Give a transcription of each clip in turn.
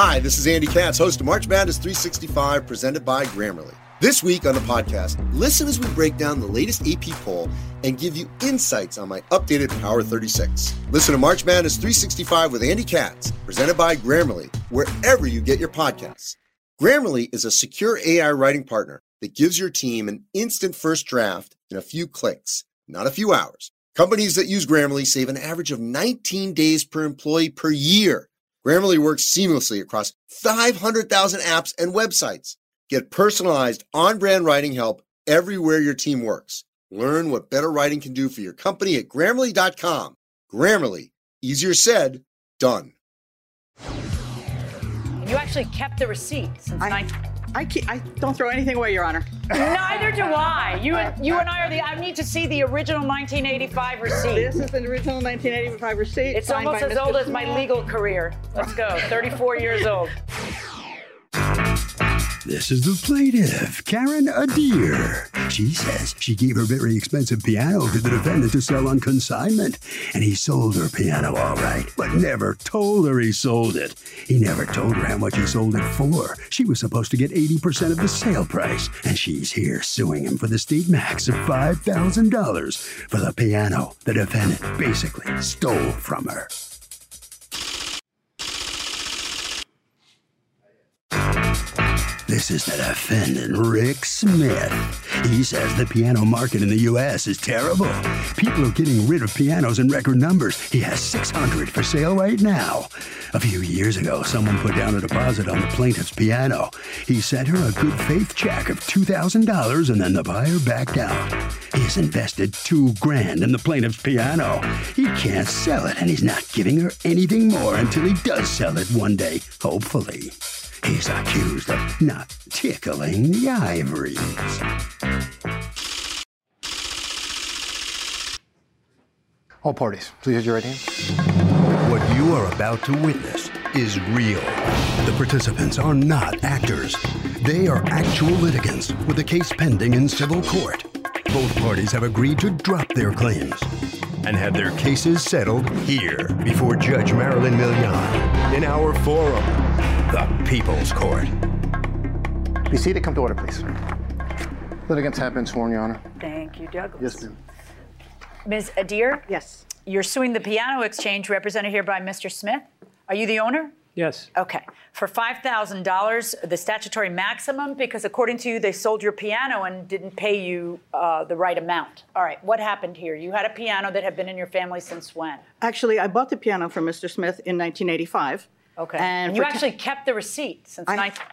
Hi, this is Andy Katz, host of March Madness 365, presented by Grammarly. This week on the podcast, listen as we break down the latest AP poll and give you insights on my updated Power 36. Listen to March Madness 365 with Andy Katz, presented by Grammarly, wherever you get your podcasts. Grammarly is a secure AI writing partner that gives your team an instant first draft in a few clicks, not a few hours. Companies that use Grammarly save an average of 19 days per employee per year. Grammarly works seamlessly across 500,000 apps and websites. Get personalized on brand writing help everywhere your team works. Learn what better writing can do for your company at grammarly.com. Grammarly, easier said, done. You actually kept the receipt since I, nine- I, keep, I don't throw anything away, Your Honor. Neither do I. You and you and I are the. I need to see the original 1985 receipt. This is the original 1985 receipt. It's almost as Mr. old as my legal career. Let's go. 34 years old. This is the plaintiff, Karen Adair. She says she gave her very expensive piano to the defendant to sell on consignment, and he sold her piano all right, but never told her he sold it. He never told her how much he sold it for. She was supposed to get 80% of the sale price, and she's here suing him for the state max of $5,000 for the piano the defendant basically stole from her. This is the defendant, Rick Smith. He says the piano market in the U.S. is terrible. People are getting rid of pianos in record numbers. He has 600 for sale right now. A few years ago, someone put down a deposit on the plaintiff's piano. He sent her a good faith check of $2,000 and then the buyer backed out. He's invested two grand in the plaintiff's piano. He can't sell it, and he's not giving her anything more until he does sell it one day, hopefully. He's accused of not tickling the ivories. All parties, please raise your right hand. What you are about to witness is real. The participants are not actors. They are actual litigants with a case pending in civil court. Both parties have agreed to drop their claims and have their cases settled here before Judge Marilyn Milian in our forum, the People's Court. Be seated. Come to order, please. Litigants have been sworn, Your Honor. Thank you, Douglas. Yes, ma'am. Ms. Adair, Yes. you're suing the piano exchange represented here by Mr. Smith. Are you the owner? Yes. Okay. For $5,000, the statutory maximum, because according to you, they sold your piano and didn't pay you uh, the right amount. All right. What happened here? You had a piano that had been in your family since when? Actually, I bought the piano from Mr. Smith in 1985. Okay. And, And, you for te- actually kept the receipt since I- 19.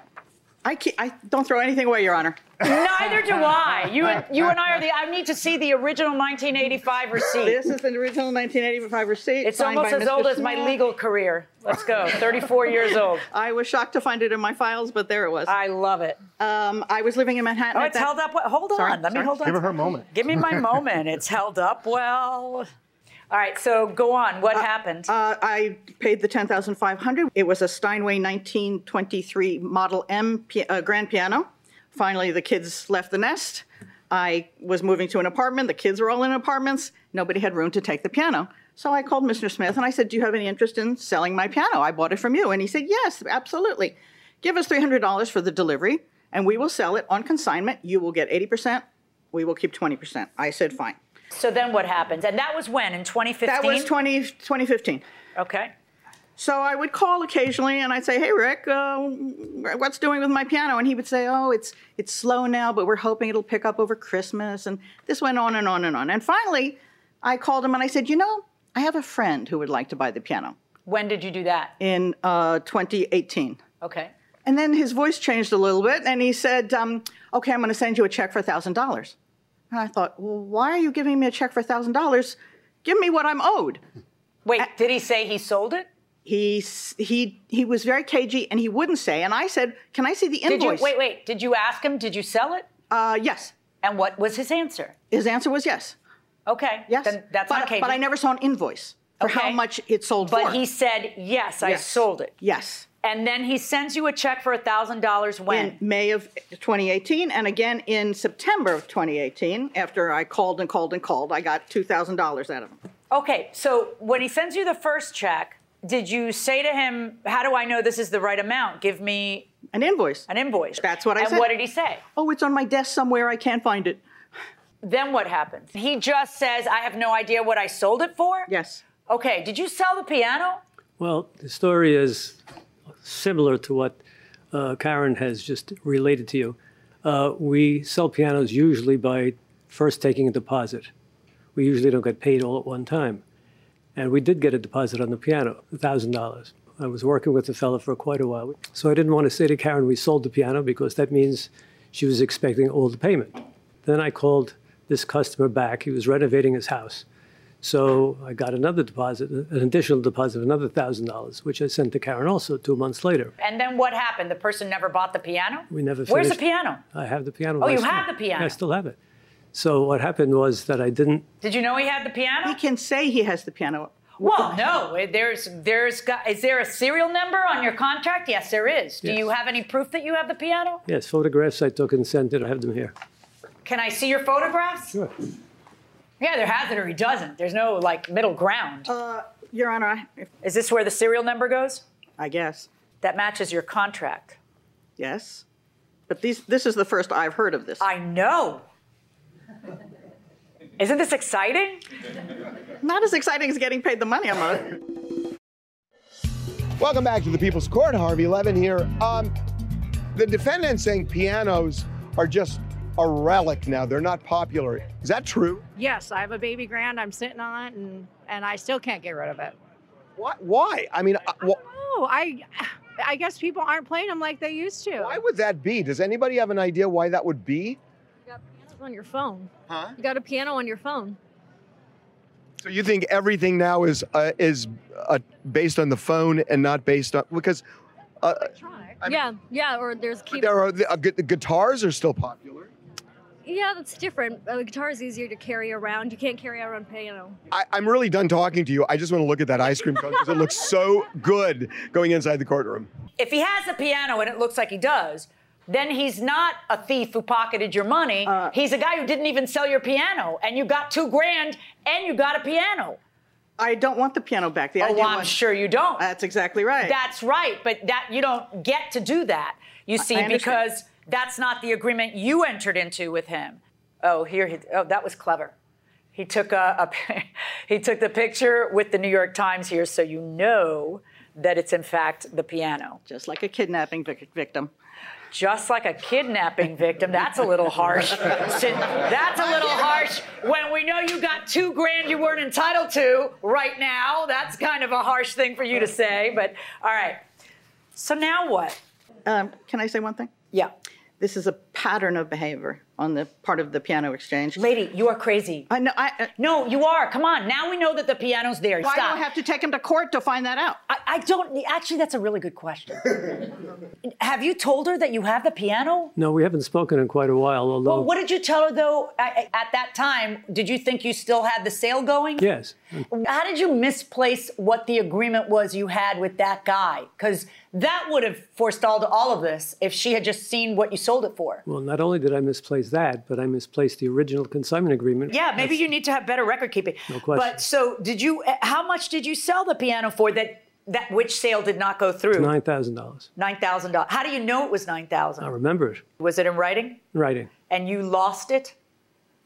I, keep, I don't throw anything away, Your Honor. Neither do I. You and you and I are the. I need to see the original 1985 receipt. This is the original 1985 receipt. It's almost by as Mr. old as my legal career. Let's go. 34 years old. I was shocked to find it in my files, but there it was. I love it. um, I was living in Manhattan. Oh, it's that- held up. well- Hold on. Sorry, Let me hold on. Give her her moment. Give me my moment. It's held up well. All right. So go on. What happened? Uh, I paid the ten thousand five hundred. It was a Steinway nineteen twenty three Model M uh, grand piano. Finally, the kids left the nest. I was moving to an apartment. The kids were all in apartments. Nobody had room to take the piano. So I called Mr. Smith and I said, "Do you have any interest in selling my piano? I bought it from you." And he said, "Yes, absolutely. Give us three hundred dollars for the delivery, and we will sell it on consignment. You will get eighty percent. We will keep twenty percent." I said, "Fine." So then what happens? And that was when in 2015. That was 20, 2015. Okay. So I would call occasionally and I'd say, "Hey Rick, uh, what's doing with my piano?" And he would say, "Oh, it's it's slow now, but we're hoping it'll pick up over Christmas." And this went on and on and on. And finally, I called him and I said, "You know, I have a friend who would like to buy the piano When did you do that? in uh, 2018." Okay. And then his voice changed a little bit, and he said, um, "Okay, I'm going to send you a check for thousand dollars." And I thought, "Well, why are you giving me a check for thousand dollars? Give me what I'm owed." Wait, did he say he sold it? He he he was very cagey, and he wouldn't say. And I said, "Can I see the Did invoice?" you wait? Wait. Did you ask him? Did you sell it? Uh, yes. And what was his answer? His answer was yes. Okay. Yes. Then that's but, not cagey. but I never saw an invoice for how much it sold But for. But he said yes, I Yes. sold it. Yes. And then he sends you a check for thousand dollars when? In May of 2018, and again in September of 2018, after I called and called and called, I got $2,000 out of him. Okay, so when he sends you the first check, did you say to him, "How do I know this is the right amount? Give me An invoice. an invoice." That's what I and said. And what did he say? Oh, it's on my desk somewhere. I can't find it. Then what happens? He just says, "I have no idea what I sold it for." Yes. Okay. Did you sell the piano? Well, the story is similar to what uh, Karen has just related to you. Uh, we sell pianos usually by first taking a deposit. We usually don't get paid all at one time. And we did get a deposit on the piano, $1,000. I was working with the fellow for quite a while. So I didn't want to say to Karen we sold the piano because that means she was expecting all the payment. Then I called this customer back. He was renovating his house. So I got another deposit, an additional deposit of another thousand dollars, which I sent to Karen also two months later. And then what happened? The person never bought the piano. We never Where's the piano? I have the piano. Oh, you license. have the piano. I still have it. So what happened was that I didn't. Did you know he had the piano? He can say he has the piano. Well, no. There's there's is there a serial number on your contract? Yes, there is. Do Yes. you have any proof that you have the piano? Yes, photographs I took and sent it. I have them here. Can I see your photographs? Sure. He there has it or he doesn't. There's no like middle ground. Uh, Your Honor, I, if, is this where the serial number goes? I guess. That matches your contract. Yes. But these, this is the first I've heard of this. I know. Isn't this exciting? Not as exciting as getting paid the money, I'm on. Welcome back to the People's Court. Harvey Levin here. Um, the defendant saying pianos are just a relic now. They're not popular. Is that true? Yes, I have a baby grand. I'm sitting on it, and and I still can't get rid of it. Why? Why? I mean, uh, wh- Oh, I, I guess people aren't playing them like they used to. why would that be? Does anybody have an idea why that would be? You got pianos on your phone. Huh? You got a piano on your phone. So you think everything now is uh, is uh, based on the phone and not based on because uh. I yeah, yeah. Or there's but keyboard. there are uh, the guitars are still popular. Yeah, that's different. Uh, the guitar is easier to carry around. You can't carry around piano. I, I'm really done talking to you. I just want to look at that ice cream cone because it looks so good going inside the courtroom. If he has a piano and it looks like he does, then he's not a thief who pocketed your money. he's a guy who didn't even sell your piano, and you got two grand and you got a piano. I don't want the piano back. The Oh, idea well, I'm was- sure you don't. That's exactly right. That's right, but that you don't get to do that. You see, understand. because that's not the agreement you entered into with him. Oh, here he. Oh, that was clever. He took a, a he took the picture with the New York Times here, so you know that it's in fact the piano. Just like a kidnapping vic- victim. Just like a kidnapping victim. That's a little harsh. That's a little harsh when we know you got two grand you weren't entitled to right now. That's kind of a harsh thing for you to say, but all right. So now what? Um, can I say one thing? Yeah. This is a pattern of behavior on the part of the piano exchange. Lady, you are crazy. I know. I, uh, No, you are. Come on. Now we know that the piano's there. why do I have to take him to court to find that out? I, I don't. Actually, that's a really good question. have you told her that you have the piano? No, we haven't spoken in quite a while. Although, Well, what did you tell her though? At, at that time, did you think you still had the sale going? yes, How did you misplace what the agreement was you had with that guy? Because that would have forestalled all of this if she had just seen what you sold it for. Well, not only did I misplace that, but I misplaced the original consignment agreement. Yeah, maybe you need to have better record keeping. No question. But so, did you? uh, How much did you sell the piano for? That that which sale did not go through? Nine thousand dollars. Nine thousand dollars. How do you know it was nine I remember it. Was it in writing? Writing. And you lost it?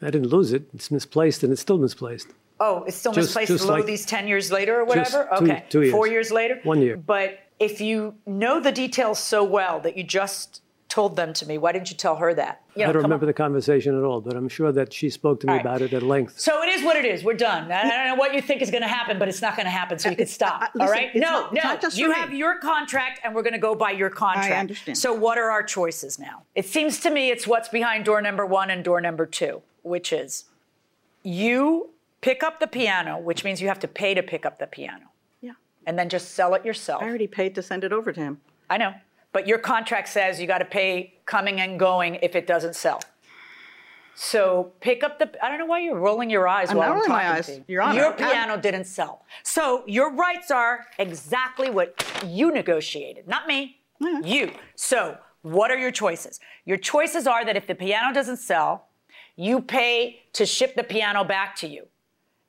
I didn't lose it. It's misplaced, and it's still misplaced. Oh, it's still Just- misplaced just below like- these 10 years later or whatever? two- okay. two years. Four years later? One year. But if you know the details so well that you just told them to me, why didn't you tell her that? You know, I don't remember on. the conversation at all, but I'm sure that she spoke to me All right. about it at length. So it is what it is. We're done. I I don't know what you think is going to happen, but it's not going to happen. So you can stop. uh, listen, right? it's No, not- no. just you me. have your contract, and we're going to go by your contract. I understand. So what are our choices now? It seems to me it's what's behind door number one and door number two, which is you pick up the piano, which means you have to pay to pick up the piano, Yeah. and then just sell it yourself. I already paid to send it over to him. I know. But your contract says you got to pay coming and going if it doesn't sell. So pick up the. I don't know why you're rolling your eyes I'm while not I'm rolling my eyes, to you. Your Honor. Your I'm- piano didn't sell. So your rights are exactly what you negotiated, not me. You. So what are your choices? Your choices are that if the piano doesn't sell, you pay to ship the piano back to you,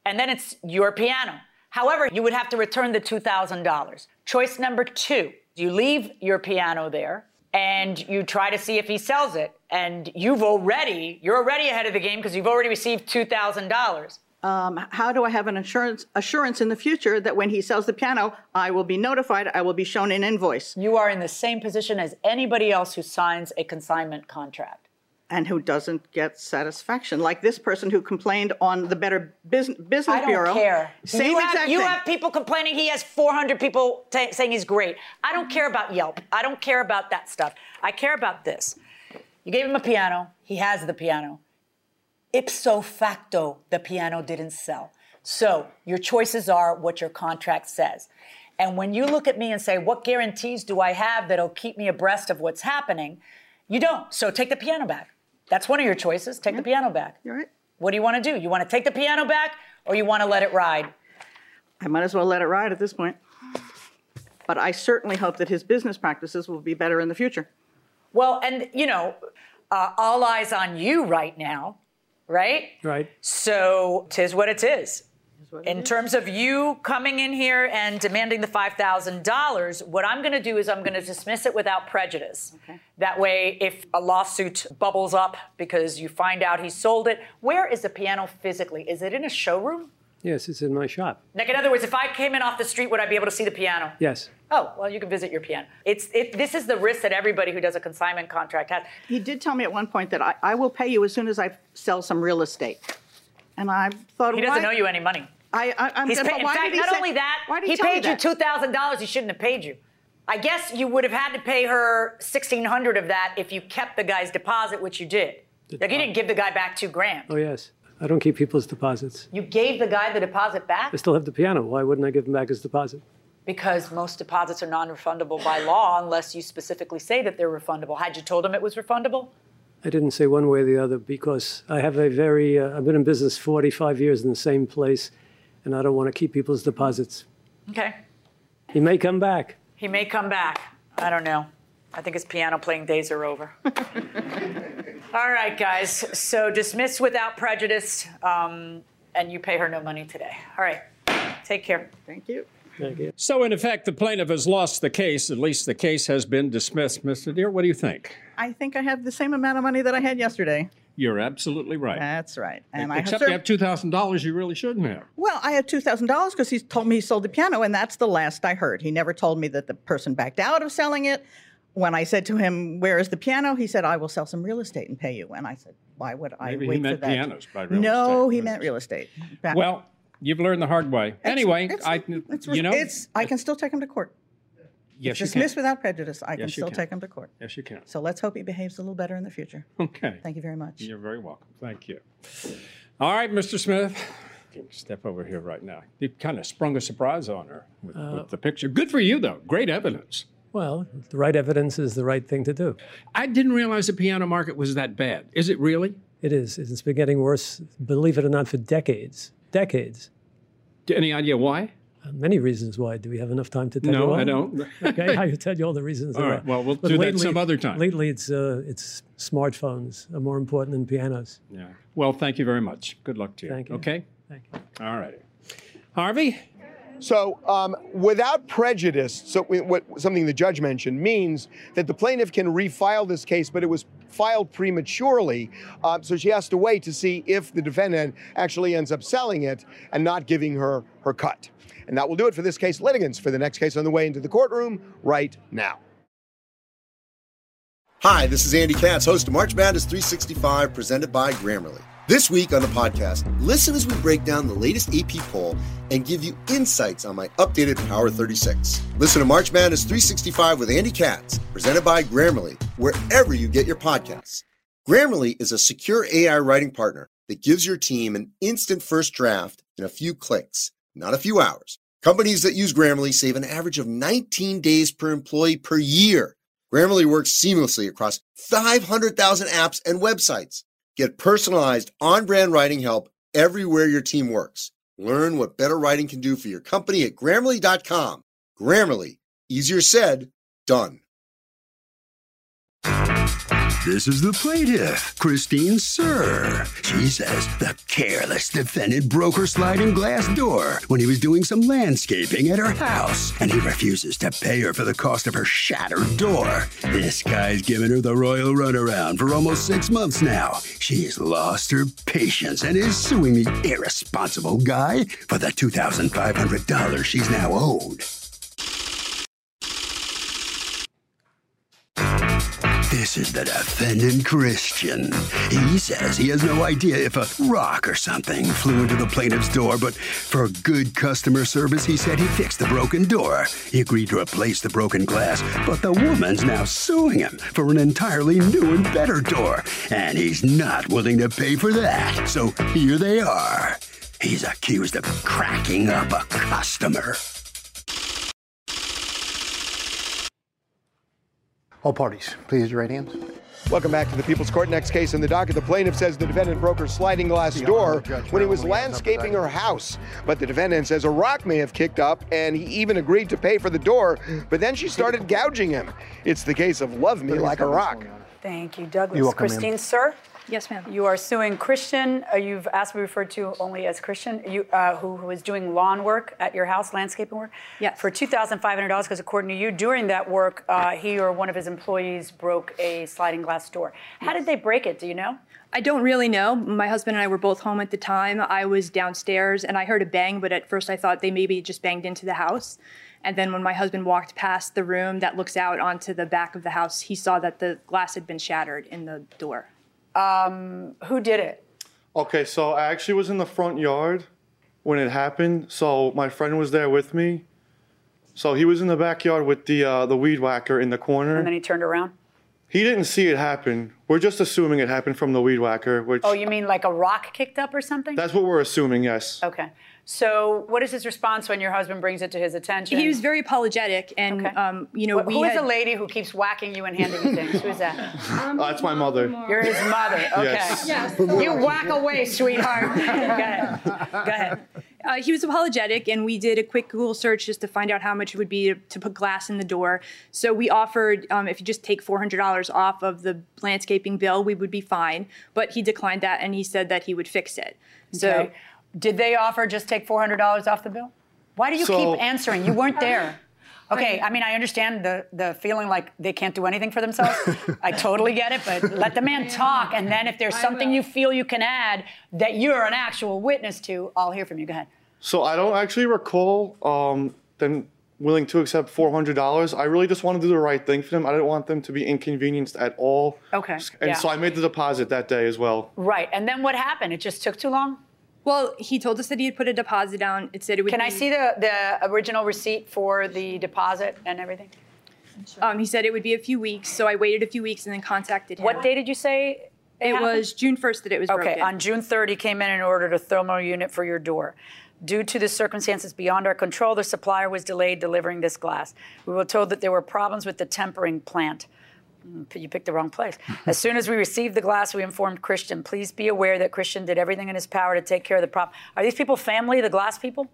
and then it's your piano. However, you would have to return the $2,000. Choice number two, you leave your piano there and you try to see if he sells it. And you've already, you're already ahead of the game because you've already received $2,000. Um, how do I have an assurance assurance in the future that when he sells the piano, I will be notified, I will be shown an invoice, You are in the same position as anybody else who signs a consignment contract. And who doesn't get satisfaction? Like this person who complained on the Better Business, Business I don't Bureau. care. Same you have, exact you thing. have people complaining he has 400 people ta saying he's great. I don't care about Yelp. I don't care about that stuff. I care about this. You gave him a piano. He has the piano. Ipso facto, the piano didn't sell. So your choices are what your contract says. And when you look at me and say, what guarantees do I have that'll keep me abreast of what's happening? You don't. So take the piano back. That's one of your choices. Take the piano back. You're right. What do you want to do? You want to take the piano back or you want to let it ride? I might as well let it ride at this point. But I certainly hope that his business practices will be better in the future. Well, and you know, uh, all eyes on you right now, right? Right. So tis what it is. In terms of you coming in here and demanding the $5,000, what I'm going to do is I'm going to dismiss it without prejudice. Okay. That way, if a lawsuit bubbles up because you find out he sold it, where is the piano physically? Is it in a showroom? Yes, it's in my shop. Like, in other words, if I came in off the street, would I be able to see the piano? Yes. Oh, well, you can visit your piano. It's it, this is the risk that everybody who does a consignment contract has. He did tell me at one point that I, I will pay you as soon as I sell some real estate. And I thought, He doesn't why- owe you any money. I, I, I'm He's gonna- paid, but in why fact, did he not say- only that, why did he tell me paid you that? two thousand dollars. He shouldn't have paid you. I guess you would have had to pay her sixteen hundred of that if you kept the guy's deposit, which you did. Like you didn't give the guy back two grand. Oh, yes. I don't keep people's deposits. You gave the guy the deposit back I still have the piano. Why wouldn't I give him back his deposit? because most deposits are non-refundable by law unless you specifically say that they're refundable. Had you told him it was refundable? I didn't say one way or the other because I have a very, uh, I've been in business 45 years in the same place, and I don't want to keep people's deposits. Okay. He may come back. He may come back. I don't know. I think his piano playing days are over. All right, guys. So dismiss without prejudice, um, and you pay her no money today. All right. Take care. Thank you. Thank you. So, in effect, the plaintiff has lost the case. At least the case has been dismissed. Mr. Deere, what do you think? I think I have the same amount of money that I had yesterday. You're absolutely right. That's right. And I have Except you have $2,000 you really shouldn't have. Well, I had two thousand dollars because he told me he sold the piano, and that's the last I heard. He never told me that the person backed out of selling it. When I said to him, "Where is the piano?" he said, "I will sell some real estate and pay you." And I said, "Why would I Maybe he wait meant for that?" pianos by real no, estate. he meant real estate. Well, you've learned the hard way. it's- anyway, it's- I, it's, you know, it's I can still take him to court. Yes, you Dismiss can. without prejudice. I can Yes, you still can. take him to court. Yes, you can. So let's hope he behaves a little better in the future. Okay. Thank you very much. You're very welcome. Thank you. All right, Mr. Smith. Step over here right now. You kind of sprung a surprise on her with, Uh, with the picture. Good for you, though. Great evidence. Well, the right evidence is the right thing to do. I didn't realize the piano market was that bad. Is it really? It is. It's been getting worse, believe it or not, for decades. Decades. Any idea why? Uh, Many reasons why. Do we have enough time to tell you No, all? I don't. okay, I can tell you all the reasons. All right, well, we'll But do that some other time. Lately, it's uh, it's smartphones are more important than pianos. Yeah. Well, thank you very much. Good luck to you. Thank you. Okay? Thank you. All righty. Harvey? So, um, without prejudice, so what, something the judge mentioned means that the plaintiff can refile this case, but it was filed prematurely. Uh, so she has to wait to see if the defendant actually ends up selling it and not giving her her cut. And that will do it for this case. Litigants for the next case on the way into the courtroom right now. Hi, this is Andy Katz, host of March Madness 365, presented by Grammarly. This week on the podcast, listen as we break down the latest AP poll and give you insights on my updated Power 36. Listen to March Madness 365 with Andy Katz, presented by Grammarly, wherever you get your podcasts. Grammarly is a secure AI writing partner that gives your team an instant first draft in a few clicks, not a few hours. Companies that use Grammarly save an average of 19 days per employee per year. Grammarly works seamlessly across 500,000 apps and websites. Get personalized on brand writing help everywhere your team works. Learn what better writing can do for your company at grammarly.com. Grammarly, easier said, done. This is the plaintiff, Christine Sir. She says the careless defendant broke her sliding glass door when he was doing some landscaping at her house, and he refuses to pay her for the cost of her shattered door. This guy's given her the royal runaround for almost six months now. She's lost her patience and is suing the irresponsible guy for the $2,500 she's now owed. This is the defendant Christian. He says he has no idea if a rock or something flew into the plaintiff's door, but for good customer service, he said he fixed the broken door. He agreed to replace the broken glass, but the woman's now suing him for an entirely new and better door, and he's not willing to pay for that. So here they are. He's accused of cracking up a customer. All parties, please raise your right hands. Welcome back to the People's Court. Next case in the docket. The plaintiff says the defendant broke her sliding glass door when he was landscaping her house. But the defendant says a rock may have kicked up and he even agreed to pay for the door, but then she started gouging him. It's the case of Love Me Like a Rock. Thank you, Douglas. You're welcome, ma'am. Christine, sir? Yes, ma'am. You are suing Christian. Uh, you've asked to be referred to only as Christian, you, uh, who, who is doing lawn work at your house, landscaping work. Yes. For two thousand five hundred dollars, because according to you, during that work, uh, he or one of his employees broke a sliding glass door. How did they break it? Do you know? I don't really know. My husband and I were both home at the time. I was downstairs and I heard a bang, but at first I thought they maybe just banged into the house. And then when my husband walked past the room that looks out onto the back of the house, he saw that the glass had been shattered in the door. Um, who did it? Okay, so I actually was in the front yard when it happened. So my friend was there with me. So he was in the backyard with the uh, the weed whacker in the corner. And then he turned around. He didn't see it happen. We're just assuming it happened from the weed whacker, which Oh, you mean like a rock kicked up or something? that's what we're assuming. Yes. Okay. So, what is his response when your husband brings it to his attention? He was very apologetic, and um, you know Wh- we who is had, the lady who keeps whacking you and handing you things? Who is that? Uh, that's my mother. You're his mother. Okay. Yes. Yes. You whack away, sweetheart. Go ahead. Go ahead. Uh, he was apologetic, and we did a quick Google search just to find out how much it would be to, to put glass in the door. So we offered, um, if you just take $400 off of the landscaping bill, we would be fine. But he declined that, and he said that he would fix it. So Okay. Did they offer just take four hundred dollars off the bill? Why do you So- keep answering? You weren't there. Okay, I mean, I understand the, the feeling like they can't do anything for themselves. I totally get it, but let the man talk, and then if there's something you feel you can add that you're an actual witness to, I'll hear from you. Go ahead. So I don't actually recall um, them willing to accept four hundred dollars. I really just want to do the right thing for them. I didn't want them to be inconvenienced at all. Okay, And yeah. so I made the deposit that day as well. Right, and then what happened? It just took too long. Well, he told us that he had put a deposit down. It said it would. Can I see the, the original receipt for the deposit and everything? Um, he said it would be a few weeks, so I waited a few weeks and then contacted him. What day did you say? It happened? was June 1st that it was Okay, broken. on June 3rd, he came in and ordered a thermal unit for your door. Due to the circumstances beyond our control, the supplier was delayed delivering this glass. We were told that there were problems with the tempering plant. You picked the wrong place. As soon as we received the glass, we informed Christian. Please be aware that Christian did everything in his power to take care of the problem. Are these people family, the glass people?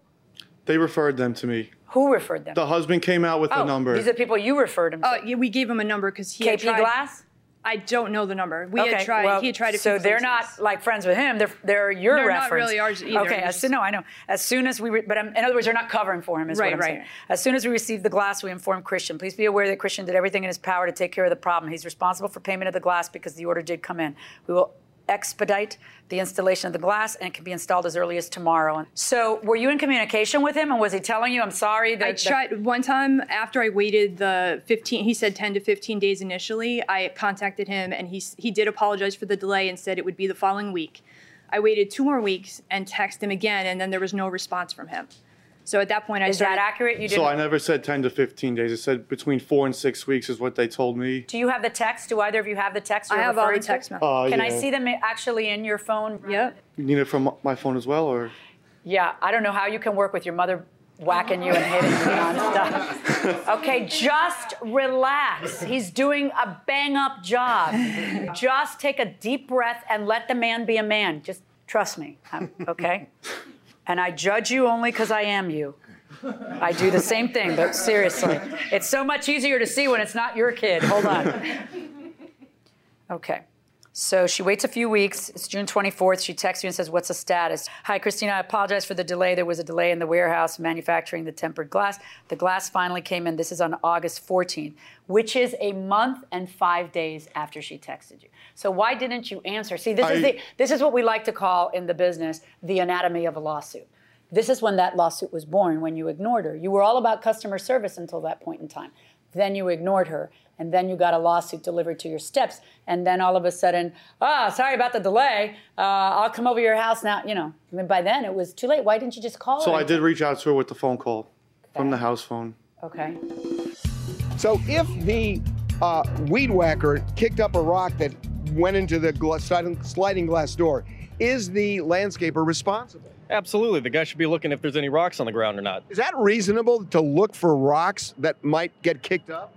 They referred them to me. Who referred them? The husband came out with oh, the number. These are people you referred him to. Uh, yeah, we gave him a number because he had KP tried. Glass? I don't know the number. We okay, had tried. well, he had tried a so they're places. not like friends with him. They're they're your They're not reference. really ours either. Okay, as soon, no, I know. As soon as we, re- but um, in other words, they're not covering for him. Is Right, what I'm right. saying. As soon as we received the glass, we informed Christian. Please be aware that Christian did everything in his power to take care of the problem. He's responsible for payment of the glass because the order did come in. We will expedite the installation of the glass and it can be installed as early as tomorrow. So, were you in communication with him, and was he telling you, "I'm sorry"? That, I that- tried one time after I waited the 15. He said 10 to 15 days initially. I contacted him and he he did apologize for the delay and said it would be the following week. I waited two more weeks and texted him again, and then there was no response from him. So at that point, I Is started. that accurate? You so I never said 10 to 15 days. I said between four and six weeks is what they told me. Do you have the text? Do either of you have the text? I have all the text messages. Uh, Can I see them actually in your phone? Yeah. You need it from my phone as well, or? Yeah, I don't know how you can work with your mother whacking you and hitting you nonstop. Okay, just relax. He's doing a bang up job. Just take a deep breath and let the man be a man. Just trust me, okay? And I judge you only because I am you. I do the same thing, but seriously. It's so much easier to see when it's not your kid. Hold on. Okay. So she waits a few weeks. It's June 24th. She texts you and says, What's the status? Hi, Christina. I apologize for the delay. There was a delay in the warehouse manufacturing the tempered glass. The glass finally came in. This is on August 14th, which is a month and five days after she texted you. So why didn't you answer? See, this is the this is what we like to call in the business the anatomy of a lawsuit. This is when that lawsuit was born, when you ignored her. You were all about customer service until that point in time. Then you ignored her, and then you got a lawsuit delivered to your steps. And then all of a sudden, ah, sorry about the delay. Uh, I'll come over your house now. You know, I mean, by then it was too late. Why didn't you just call So her? I did reach out to her with the phone call from the house phone. Okay. So if the uh, weed whacker kicked up a rock that went into the gla- sliding, sliding glass door, is the landscaper responsible? Absolutely. The guy should be looking if there's any rocks on the ground or not. Is that reasonable to look for rocks that might get kicked up?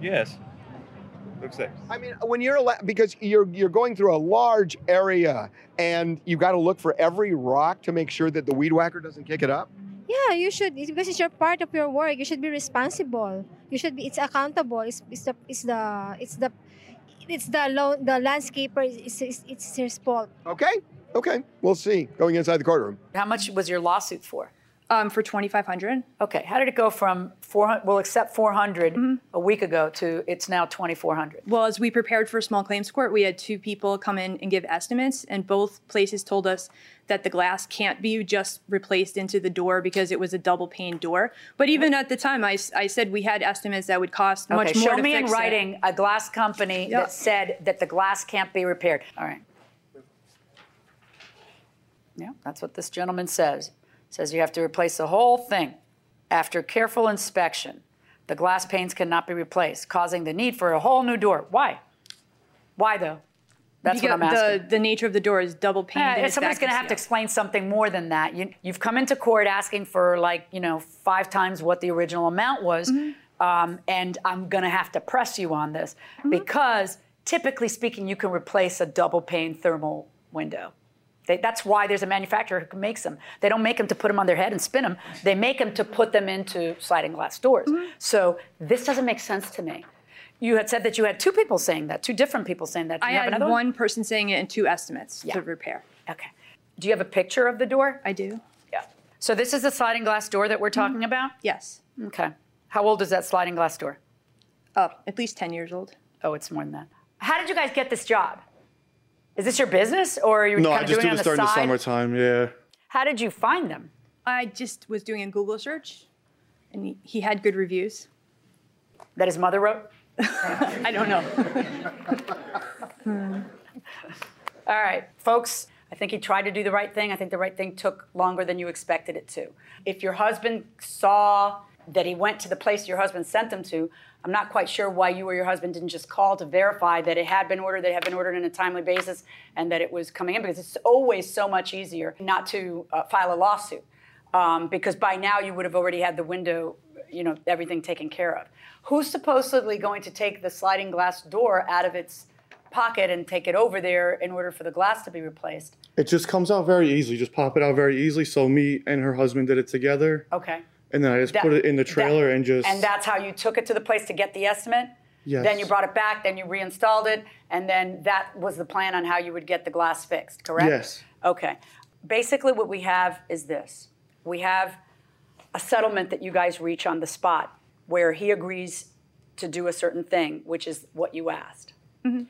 Yes. Looks like. I mean, when you're la- because you're you're going through a large area and you've got to look for every rock to make sure that the weed whacker doesn't kick it up. Yeah, you should because it's your part of your work. You should be responsible. You should be. It's accountable. It's, it's the it's the it's the it's the lo- the landscaper. It's, it's it's his fault. Okay, okay, we'll see. Going inside the courtroom. How much was your lawsuit for? Um, for 2500 Okay. How did it go from 400, well, except 400 Mm-hmm. a week ago to it's now 2400? Well, as we prepared for small claims court, we had two people come in and give estimates, and both places told us that the glass can't be just replaced into the door because it was a double pane door. But even at the time, I, I said we had estimates that would cost much more show to me in fix it. writing a glass company Yep. that said that the glass can't be repaired. All right. Yeah, that's what this gentleman says. Says you have to replace the whole thing. After careful inspection, the glass panes cannot be replaced, causing the need for a whole new door. Why? Why though? That's what I'm asking. The, the nature of the door is double pane. Yeah, somebody's going to have to explain something more than that. You, you've come into court asking for like you know five times what the original amount was, um, and I'm going to have to press you on this because typically speaking, you can replace a double pane thermal window. They, that's why there's a manufacturer who makes them. They don't make them to put them on their head and spin them. They make them to put them into sliding glass doors. Mm-hmm. So this doesn't make sense to me. You had said that you had two people saying that, two different people saying that. I have had another one person saying it and two estimates to repair. Okay. Do you have a picture of the door? I do. Yeah. So this is the sliding glass door that we're mm-hmm. talking about? Yes. Okay. How old is that sliding glass door? Oh, at least 10 years old. Oh, it's more than that. How did you guys get this job? Is this your business or are you No, kind of doing it this on the side? No, I just do this during the summertime. Yeah. How did you find them? I just was doing a Google search and he, he had good reviews. That his mother wrote? I don't know. All right, folks, I think he tried to do the right thing. I think the right thing took longer than you expected it to. If your husband saw that he went to the place your husband sent them to, I'm not quite sure why you or your husband didn't just call to verify that it had been ordered, that it had been ordered in a timely basis, and that it was coming in, because it's always so much easier not to uh, file a lawsuit. Um, because by now you would have already had the window, you know, everything taken care of. Who's supposedly going to take the sliding glass door out of its pocket and take it over there in order for the glass to be replaced? It just comes out very easily. Just pop it out very easily. So me and her husband did it together, Okay. And then I just That- put it in the that- trailer and just. And that's how you took it to the place to get the estimate? Yes. Then you brought it back, then you reinstalled it, and then that was the plan on how you would get the glass fixed, correct? Yes. Okay. Basically, what we have is this we have a settlement that you guys reach on the spot where he agrees to do a certain thing, which is what you asked. Mm-hmm.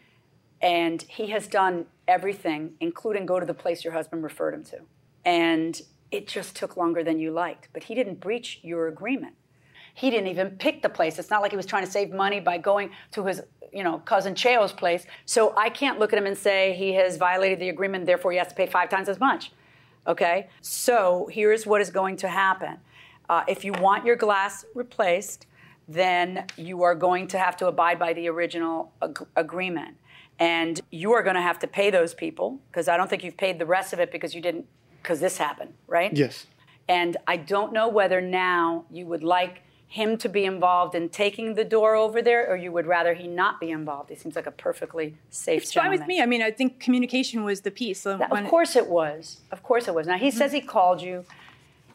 And he has done everything, including go to the place your husband referred him to. And it just took longer than you liked. But he didn't breach your agreement. He didn't even pick the place. It's not like he was trying to save money by going to his, you know, cousin Cheo's place. So I can't look at him and say he has violated the agreement, therefore he has to pay five times as much. Okay? So here's what is going to happen. Uh, if you want your glass replaced, then you are going to have to abide by the original ag- agreement. And you are going to have to pay those people because I don't think you've paid the rest of it because you didn't, because this happened, right? Yes. And I don't know whether now you would like him to be involved in taking the door over there or you would rather he not be involved. He seems like a perfectly safe It's fine with me. I mean, I think communication was the piece. So Now, of course it was. Of course it was. Now he says he called you.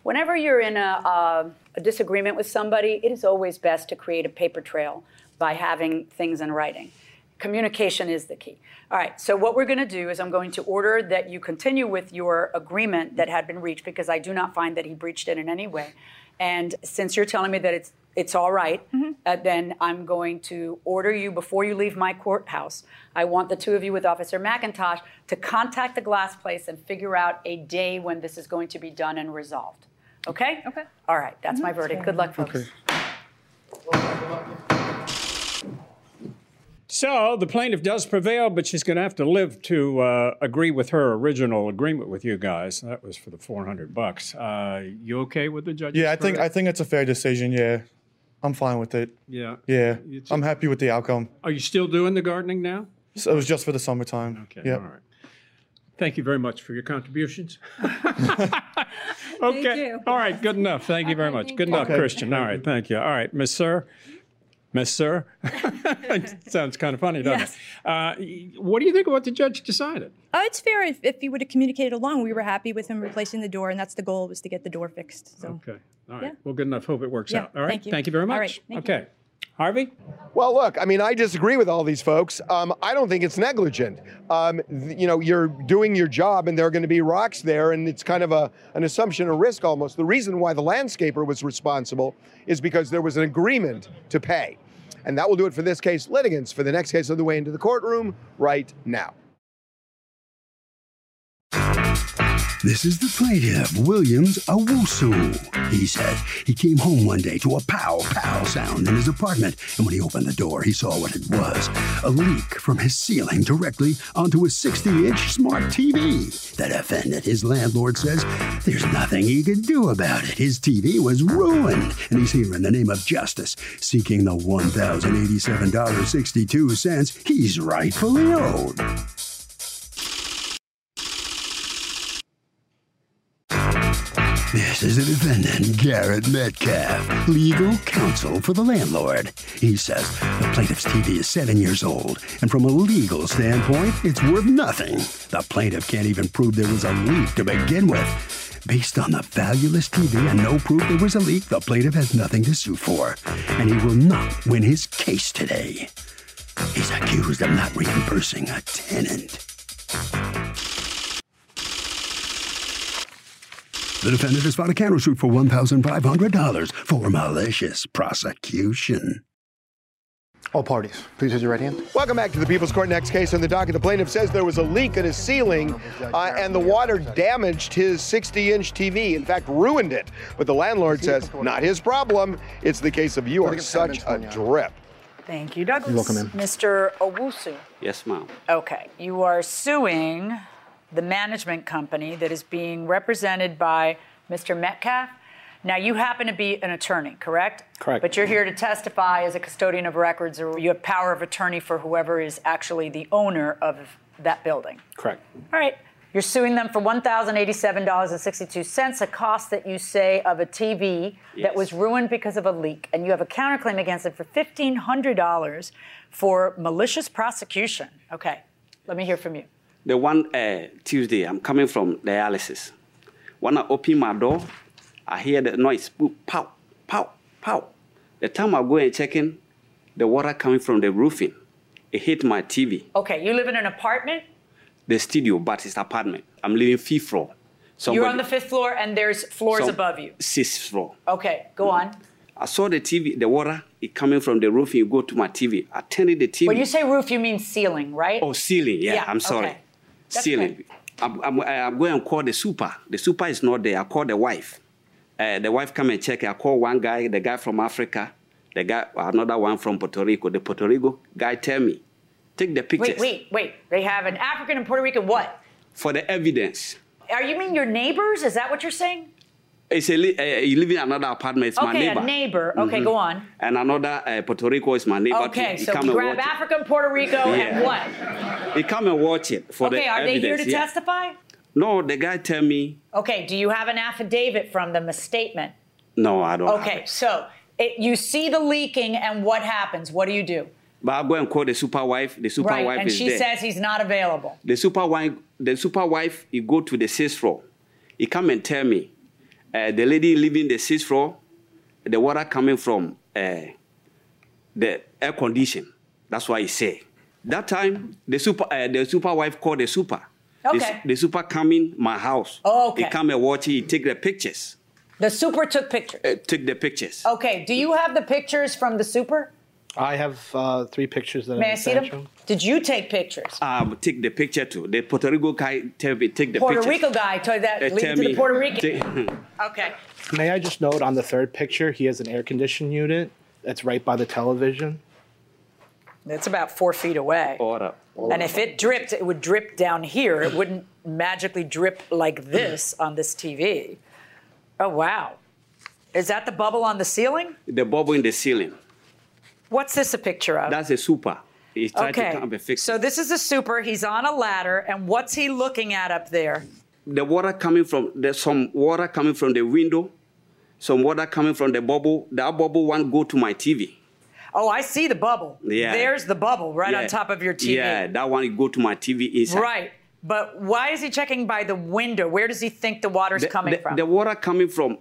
Whenever you're in a, uh, a disagreement with somebody, it is always best to create a paper trail by having things in writing. Communication is the key. All right, so what we're going to do is I'm going to order that you continue with your agreement that had been reached because I do not find that he breached it in any way. And since you're telling me that it's it's all right, uh, then I'm going to order you before you leave my courthouse. I want the two of you with Officer McIntosh to contact the glass place and figure out a day when this is going to be done and resolved. Okay? Okay. All right, that's my verdict. Good luck, folks. So the plaintiff does prevail, but she's going to have to live to uh, agree with her original agreement with you guys. That was for the 400 bucks. Uh, you okay with the judge's Yeah, I think I think it's a fair decision. Yeah, I'm fine with it. Yeah. Yeah, You I'm happy with the outcome. Are you still doing the gardening now? So it was just for the summertime. Okay. Yeah. All right. Thank you very much for your contributions. okay. you. All right. Good enough. Thank you very much. Good enough, Okay. Christian. All right. Thank you. All right, Miss Sir. Miss Sir. Sounds kind of funny, doesn't Yes. it? Uh, what do you think of what the judge decided? Oh, it's fair if, if he would have communicated along. We were happy with him replacing the door, and that's the goal was to get the door fixed. So Okay. All right. Yeah. Well, good enough. Hope it works Yeah, out. All right. thank you. Thank you very much. right, thank you. Harvey? Well, look, I mean, I disagree with all these folks. Um, I don't think it's negligent. Um, th- you know, you're doing your job, and there are going to be rocks there, and it's kind of a an assumption, a risk almost. The reason why the landscaper was responsible is because there was an agreement to pay, and that will do it for this case. Litigants for the next case on the way into the courtroom right now. This is the plaintiff, Williams Owusu. He said he came home one day to a pow pow sound in his apartment, and when he opened the door, he saw what it was a leak from his ceiling directly onto his 60 inch smart TV. The defendant, his landlord, says there's nothing he can do about it. His TV was ruined, and he's here in the name of justice, seeking the $1,087.62 he's rightfully owed. This is the defendant, Garrett Metcalf, legal counsel for the landlord. He says the plaintiff's TV is seven years old, and from a legal standpoint, it's worth nothing. The plaintiff can't even prove there was a leak to begin with. Based on the valueless TV and no proof there was a leak, the plaintiff has nothing to sue for, and he will not win his case today. He's accused of not reimbursing a tenant. The defendant has filed a countersuit for $1,500 for malicious prosecution. All parties, please raise your right hand. Welcome back to the People's Court. Next case on the docket. The plaintiff says there was a leak in his ceiling uh, and the water damaged his 60 inch TV. In fact, ruined it. But the landlord says, not his problem. It's the case of you are such a drip. Thank you, Douglas. You're welcome, ma'am. Mr. Owusu. Yes, ma'am. Okay, you are suing the management company that is being represented by Mr. Metcalf. Now, you happen to be an attorney, correct? Correct. But you're here to testify as a custodian of records, or you have power of attorney for whoever is actually the owner of that building. Correct. All right. You're suing them for $1,087.62, a cost that you say of a TV that was ruined because of a leak. And you have a counterclaim against it for $1,500 for malicious prosecution. Okay. Let me hear from you. The one uh, Tuesday, I'm coming from dialysis. When I open my door, I hear the noise, pow, pow, pow. The time I go and check in, the water coming from the roofing, it hit my TV, Okay, you live in an apartment. the studio, but it's apartment. I'm living fifth floor. You're on the fifth floor, and there's floors some- above you. Sixth floor. Okay, go on. I saw the TV, the water, it coming from the roofing, you go to my TV. I turned the TV. When you say roof, you mean ceiling, right? Oh, ceiling. Yeah, Yeah, I'm sorry. okay. That's Ceiling. I'm, I'm, I'm going to call the super. The super is not there. I call the wife. Uh, the wife come and check. I call one guy, the guy from Africa, the guy, another one from Puerto Rico. The Puerto Rico guy tell me, take the pictures Wait, wait, wait. They have an African and Puerto Rican what? for the evidence. Are you mean your neighbors? Is that what you're saying? It's a, li- uh, you live in another apartment. It's my okay, neighbor. a neighbor. Okay, Mhm. go on. And another uh, Puerto Rico is my neighbor. Okay, too. So come grab Africa and Puerto Rico Yeah. and what? He come and watch it for okay, the Okay, are they here to yeah. testify? No, the guy tell me, Okay, do you have an affidavit from them, a statement? no, I don't. have Okay, so it, you see the leaking and what happens? What do you do? But I go and call the super wife. The super right, wife and is she there. says he's not available. the super wife, the super wife, he go to the sixth floor. He come and tell me, uh, the lady living the sixth floor, the water coming from uh, the air condition. That's why he say. That time, the super, uh, the super wife called the super. Okay. su- the super come in my house. Oh, okay. He come and watch it. He take the pictures. The super took pictures. Uh, take the pictures. Okay, do you have the pictures from the super? I have uh, three pictures that May I I see sent them? you. Did you take pictures? Um, take the picture too. The Puerto Rico guy tell me take the picture. Puerto pictures. Rico guy told that Uh, lead tell to the Puerto Rican. take- Okay. May I just note on the third picture, he has an air conditioning unit that's right by the television. It's about four feet away. Order. And if it dripped, it would drip down here. It wouldn't magically drip like this on this TV. Oh, wow. Is that the bubble on the ceiling? the bubble in the ceiling. What's this a picture of? That's a super. He's trying okay. to come and fix it. So this is a super. He's on a ladder, and what's he looking at up there? The water coming from there's some water coming from the window, some water coming from the bubble. That bubble one go to my TV. Oh, I see the bubble. Yeah. There's the bubble right on top of your TV. Yeah, that one go to my TV inside. Right. But why is he checking by the window? Where does he think the water's The, coming the- from? the water coming from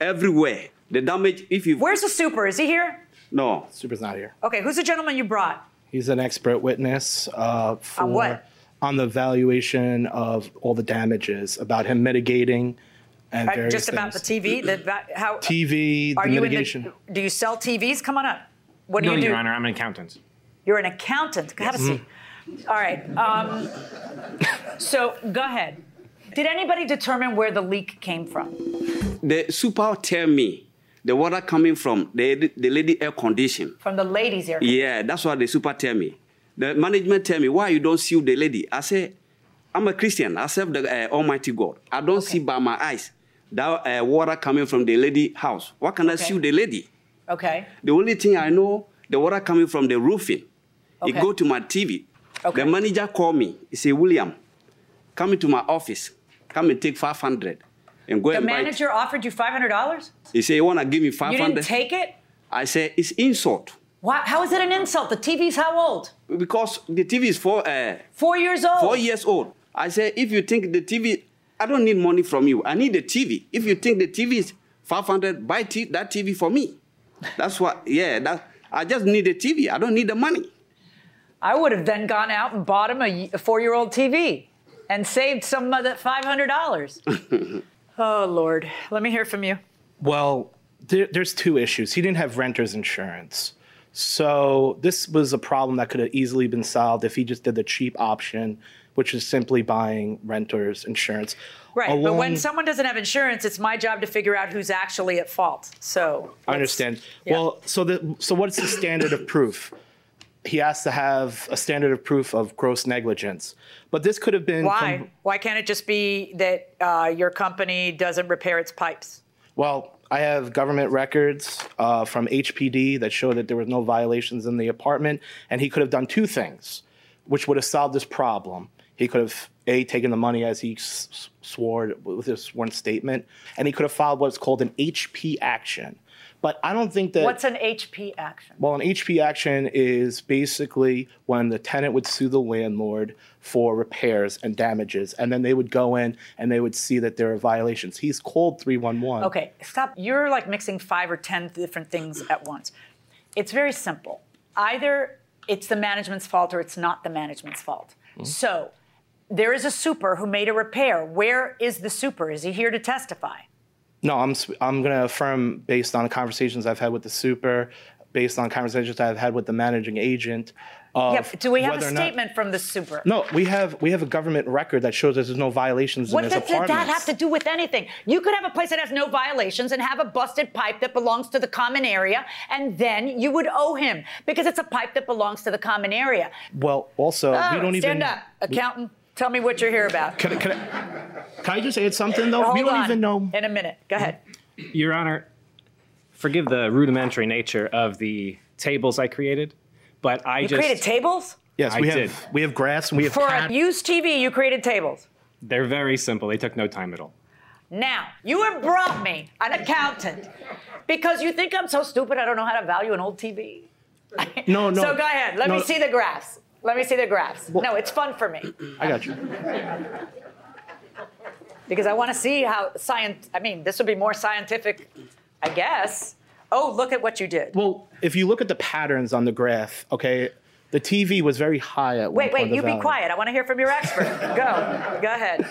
everywhere. The damage, if you Where's the super? Is he here? No, Super's not here. Okay, who's the gentleman you brought? He's an expert witness uh, for On what? on the valuation of all the damages about him mitigating and Uh, various just about the things. TV. The, how TV, are the you mitigation. in the? Do you sell TVs? Come on up. What do no, you do? Your Honor, I'm an accountant. You're an accountant. Have a seat. All right. Um, so go ahead. Did anybody determine where the leak came from? the super tell me the water coming from the the lady air condition. From the ladies' area. Yeah, that's what the super tell me. The management tell me why you don't sue the lady. I say, I'm a Christian. I serve the uh, Almighty God. I don't see by my eyes that uh, water coming from the lady house. What can I Okay. sue the lady? Okay. The only thing I know, the water coming from the roofing. Okay. It go to my TV. Okay. The manager call me. He say, William, come into my office. Come and take 500 and go The and buy. manager offered you five hundred dollars. He said, you want to give me You 500? didn't take it. I say, it's insult. Why, how is it an insult? The TV's how old? Because the TV is four, uh, Four years old. four years old. I say, if you think the TV, I don't need money from you. I need the TV. If you think the TV is 500, buy t- that TV for me. That's what, yeah, that, I just need the TV. I don't need the money. I would have then gone out and bought him a four-year-old TV and saved some of that five hundred dollars. oh Lord, let me hear from you. Well, there, there's two issues. He didn't have renter's insurance. So this was a problem that could have easily been solved if he just did the cheap option, which is simply buying renter's insurance. Right, but when someone doesn't have insurance, it's my job to figure out who's actually at fault. So I understand. yeah. Well, so the so what's the standard of proof? He has to have a standard of proof of gross negligence. But this could have been why? why can't it just be that uh, your company doesn't repair its pipes? Well, I have government records uh, from HPD that show that there was no violations in the apartment, and he could have done two things, which would have solved this problem. He could have a taken the money as he s- swore with his sworn statement, and he could have filed what's called an HP action. But I don't think that What's an HP action? well, an HP action is basically when the tenant would sue the landlord for repairs and damages, and then they would go in and they would see that there are violations. He's called 311. Okay, stop. You're like mixing five or 10 different things at once. It's very simple. Either it's the management's fault or it's not the management's fault. Hmm. So there is a super who made a repair. Where is the super? Is he here to testify? No, I'm I'm going to affirm based on conversations I've had with the super, based on conversations I've had with the managing agent. Yeah, do we have a or not- statement from the super? No, we have we have a government record that shows that there's no violations What in does that apartment. have to do with anything? You could have a place that has no violations and have a busted pipe that belongs to the common area, and then you would owe him because it's a pipe that belongs to the common area. Well, also Oh, we don't even stand up, accountant. Tell me what you're here about. Can, I- can, I, can I just add something though? Hold we don't on. even know. In a minute. Go ahead. Your Honor, forgive the rudimentary nature of the tables I created, but I You just created tables? Yes, I we have did. we have graphs and we have For pat- a used TV, you created tables. They're very simple. They took no time at all. Now, you have brought me an accountant because you think I'm so stupid I don't know how to value an old TV. No, no. So go ahead. Let no. me see the graphs. Let me see the graphs. no, it's fun for me I got you. because I want to see how science. I mean, this would be more scientific, I guess. Oh, look at what you did. Well, if you look at the patterns on the graph, okay, The TV was very high at one Wait, point wait, in you be valley. quiet. I want to hear from your expert. Go. Go ahead.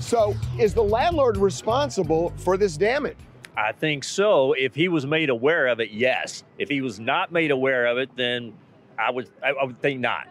So, is the landlord responsible for this damage? I think so. If he was made aware of it, yes. If he was not made aware of it, then I would I, I would think not.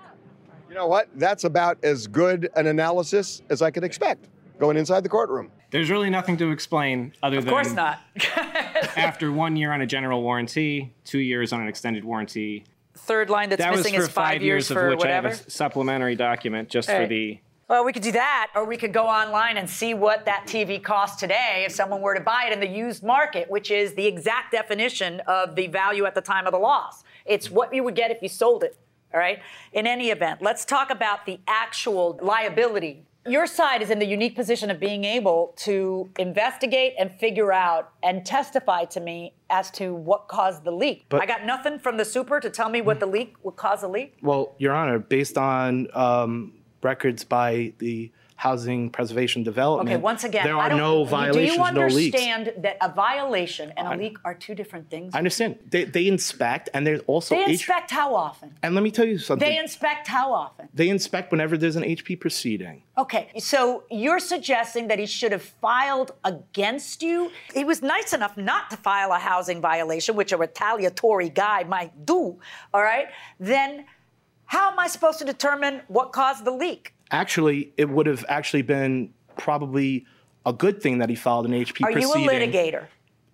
You know what? That's about as good an analysis as I could expect going inside the courtroom. There's really nothing to explain other Of than Of course not. after one year on a general warranty, two years on an extended warranty. Third line that's that missing is five, years, of for which whatever. I have a supplementary document just Hey. for the. Well, we could do that, or we could go online and see what that TV costs today if someone were to buy it in the used market, which is the exact definition of the value at the time of the loss. It's what you would get if you sold it. All right. In any event, let's talk about the actual liability. Your side is in the unique position of being able to investigate and figure out and testify to me as to what caused the leak. But- I got nothing from the super to tell me what the leak would cause a leak. Well, Your Honor, based on um, records by the Housing Preservation Development, Okay, once again, there I are don't- no Do violations, you no leaks. understand that a violation and a leak are two different things? I understand. They, they inspect, and there's also They H- inspect how often? And let me tell you something. They inspect how often? They inspect whenever there's an HP proceeding. Okay, so you're suggesting that he should have filed against you? He was nice enough not to file a housing violation, which a retaliatory guy might do, all right? Then how am I supposed to determine what caused the leak? Actually, it would have actually been probably a good thing that he filed an HP Are you a proceeding. litigator?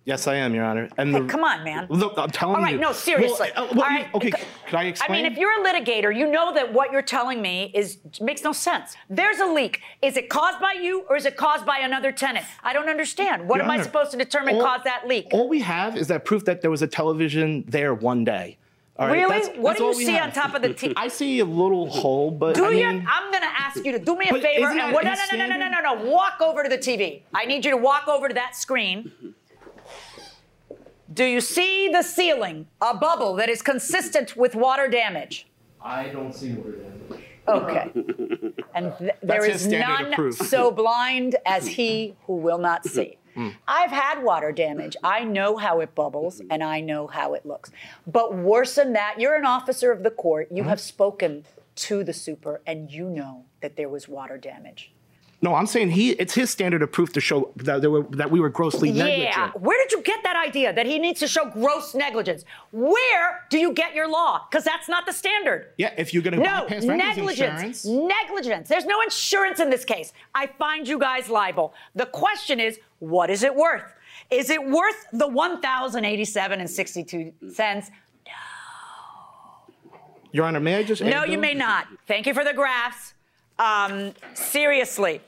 Yes, I am, Your Honor. And Hey, the, come on, man. Look, I'm telling All right, you. no, seriously. Well, uh, well, All right, Okay, c- could I explain? I mean, if you're a litigator, you know that what you're telling me is makes no sense. There's a leak. Is it caused by you or is it caused by another tenant? I don't understand. What Your am I supposed to determine all- caused that leak? All we have is that proof that there was a television there one day. Right, really? That's, what that's do you see have. on top of the T? I see a little hole, but do I mean. I'm gonna ask you to do me a favor and what, no, no, no, no, no, no, no, walk over to the TV. I need you to walk over to that screen. Do you see the ceiling, a bubble that is consistent with water damage? I don't see water damage. Okay. And th- there is none so blind as he who will not see. Mm. I've had water damage. I know how it bubbles and I know how it looks. But worse than that, you're an officer of the court. Mm-hmm. You have spoken to the super and you know that there was water damage. No, I'm saying he. It's his standard of proof to show that there were that we were grossly negligent. Yeah. Where did you get that idea that he needs to show gross negligence? Where do you get your law? Because that's not the standard. Yeah, if you're going to No, bypass negligence. insurance, Negligence. There's no insurance in this case. I find you guys liable. The question is, what is it worth? Is it worth the 1,087 and 62 cents? No. Your Honor, may I just? No, you may not. Thank you for the graphs. Um, seriously,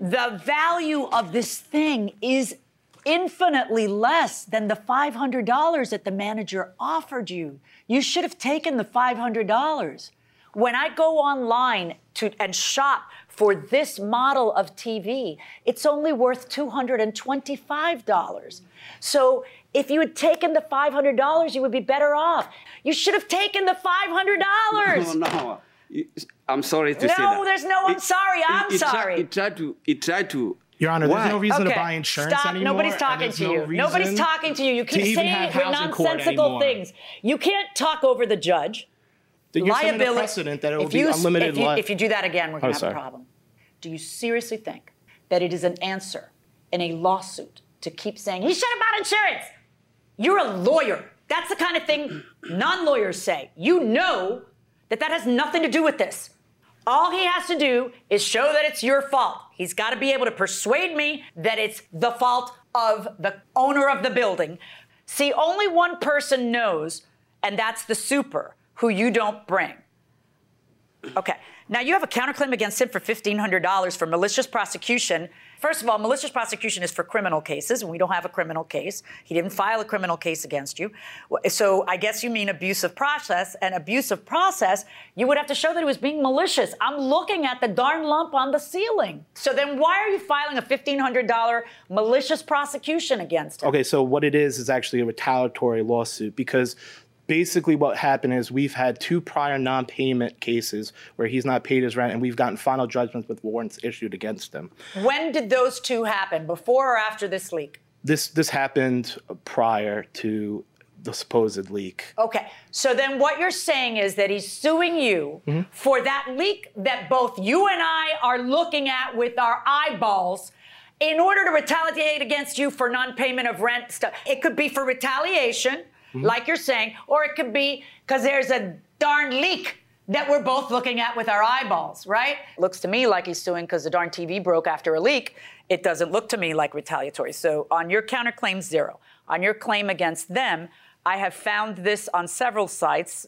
the value of this thing is infinitely less than the $500 that the manager offered you. You should have taken the $500. When I go online to and shop for this model of TV, it's only worth $225. So if you had taken the $500, you would be better off. You should have taken the $500. No, no. You- I'm sorry to say that. No, there's no I'm sorry. I'm it, it, sorry. It tried to. It tried to. Your Honor, there's no reason okay. to buy insurance Stop. anymore. Nobody's talking to no you. reason Nobody's talking to you. You keep saying have your housing court nonsensical things. You can't talk over the judge. Then you're setting a Liability- precedent that it will if be you, unlimited if you, li- if you do that again, we're Oh, going to have sorry. a problem. Do you seriously think that it is an answer in a lawsuit to keep saying he should have bought insurance? You're a lawyer. That's the kind of thing non-lawyers say. You know that that has nothing to do with this. All he has to do is show that it's your fault. He's got to be able to persuade me that it's the fault of the owner of the building. See, only one person knows, and that's the super, who you don't bring. Okay. Now you have a counterclaim against him for $1,500 for malicious prosecution. First of all, malicious prosecution is for criminal cases, and we don't have a criminal case. He didn't file a criminal case against you. So I guess you mean abusive process. And abusive process, you would have to show that he was being malicious. I'm looking at the darn lump on the ceiling. So then why are you filing a $1,500 malicious prosecution against him? Okay, so what it is is actually a retaliatory lawsuit because basically what happened is we've had two prior non-payment cases where he's not paid his rent and we've gotten final judgments with warrants issued against him. When did those two happen, before or after this leak? This this happened prior to the supposed leak. Okay, so then what you're saying is that he's suing you Mm-hmm. for that leak that both you and I are looking at with our eyeballs in order to retaliate against you for non-payment of rent stuff. It could be for retaliation, Mm-hmm. like you're saying, or it could be because there's a darn leak that we're both looking at with our eyeballs, right? Looks to me like he's suing because the darn TV broke after a leak. It doesn't look to me like retaliatory. So on your counterclaim, zero. On your claim against them, I have found this on several sites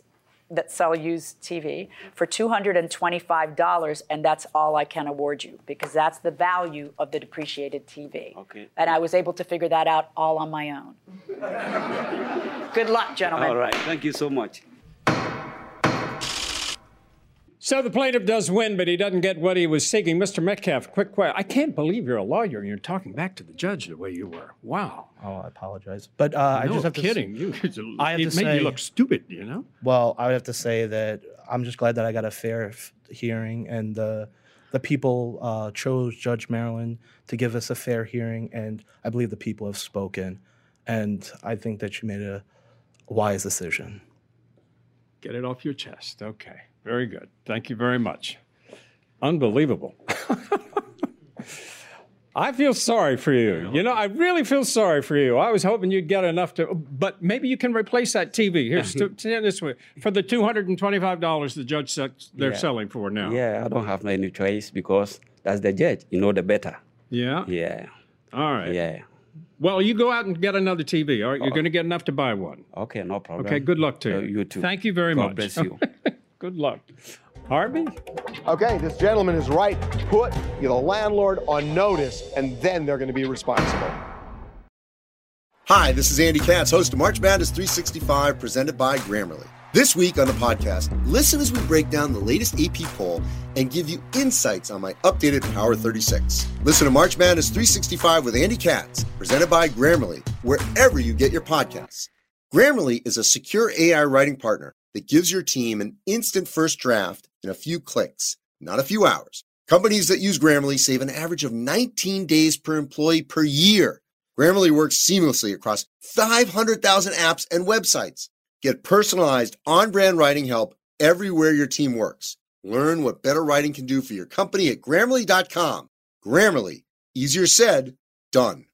that sell used TV for $225, and that's all I can award you because that's the value of the depreciated TV. Okay. And I was able to figure that out all on my own. Good luck, gentlemen. All right. Thank you so much. So the plaintiff does win, but he doesn't get what he was seeking. Mr. Metcalf, quick question. I can't believe you're a lawyer and you're talking back to the judge the way you were. Wow. Oh, I apologize. But uh, I no just have to. kidding. You, I have it to made say, you look stupid, you know? Well, I would have to say that I'm just glad that I got a fair hearing, and the the people uh, chose Judge Marilyn to give us a fair hearing, and I believe the people have spoken, and I think that she made a wise decision. Get it off your chest. Okay. Very good. Thank you very much. Unbelievable. I feel sorry for you. You know, I really feel sorry for you. I was hoping you'd get enough to, but maybe you can replace that TV. Here's to, to this way for the two hundred and twenty-five dollars the judge said they're Yeah. selling for now. Yeah, I don't have any choice because that's the judge. You know the better. Yeah. Yeah. All right. Yeah. Well, you go out and get another TV. All right. You're going to get enough to buy one. Okay, no problem. Okay. Good luck to Uh, you. you too. Thank you very God much. bless you. good luck. Harvey? Okay, this gentleman is right. Put the landlord on notice, and then they're going to be responsible. Hi, this is Andy Katz, host of March Madness 365, presented by Grammarly. This week on the podcast, listen as we break down the latest AP poll and give you insights on my updated Power 36. Listen to March Madness 365 with Andy Katz, presented by Grammarly, wherever you get your podcasts. Grammarly is a secure AI writing partner that gives your team an instant first draft in a few clicks, not a few hours. Companies that use Grammarly save an average of 19 days per employee per year. Grammarly works seamlessly across 500,000 apps and websites. Get personalized on brand writing help everywhere your team works. Learn what better writing can do for your company at grammarly.com. Grammarly, easier said, done.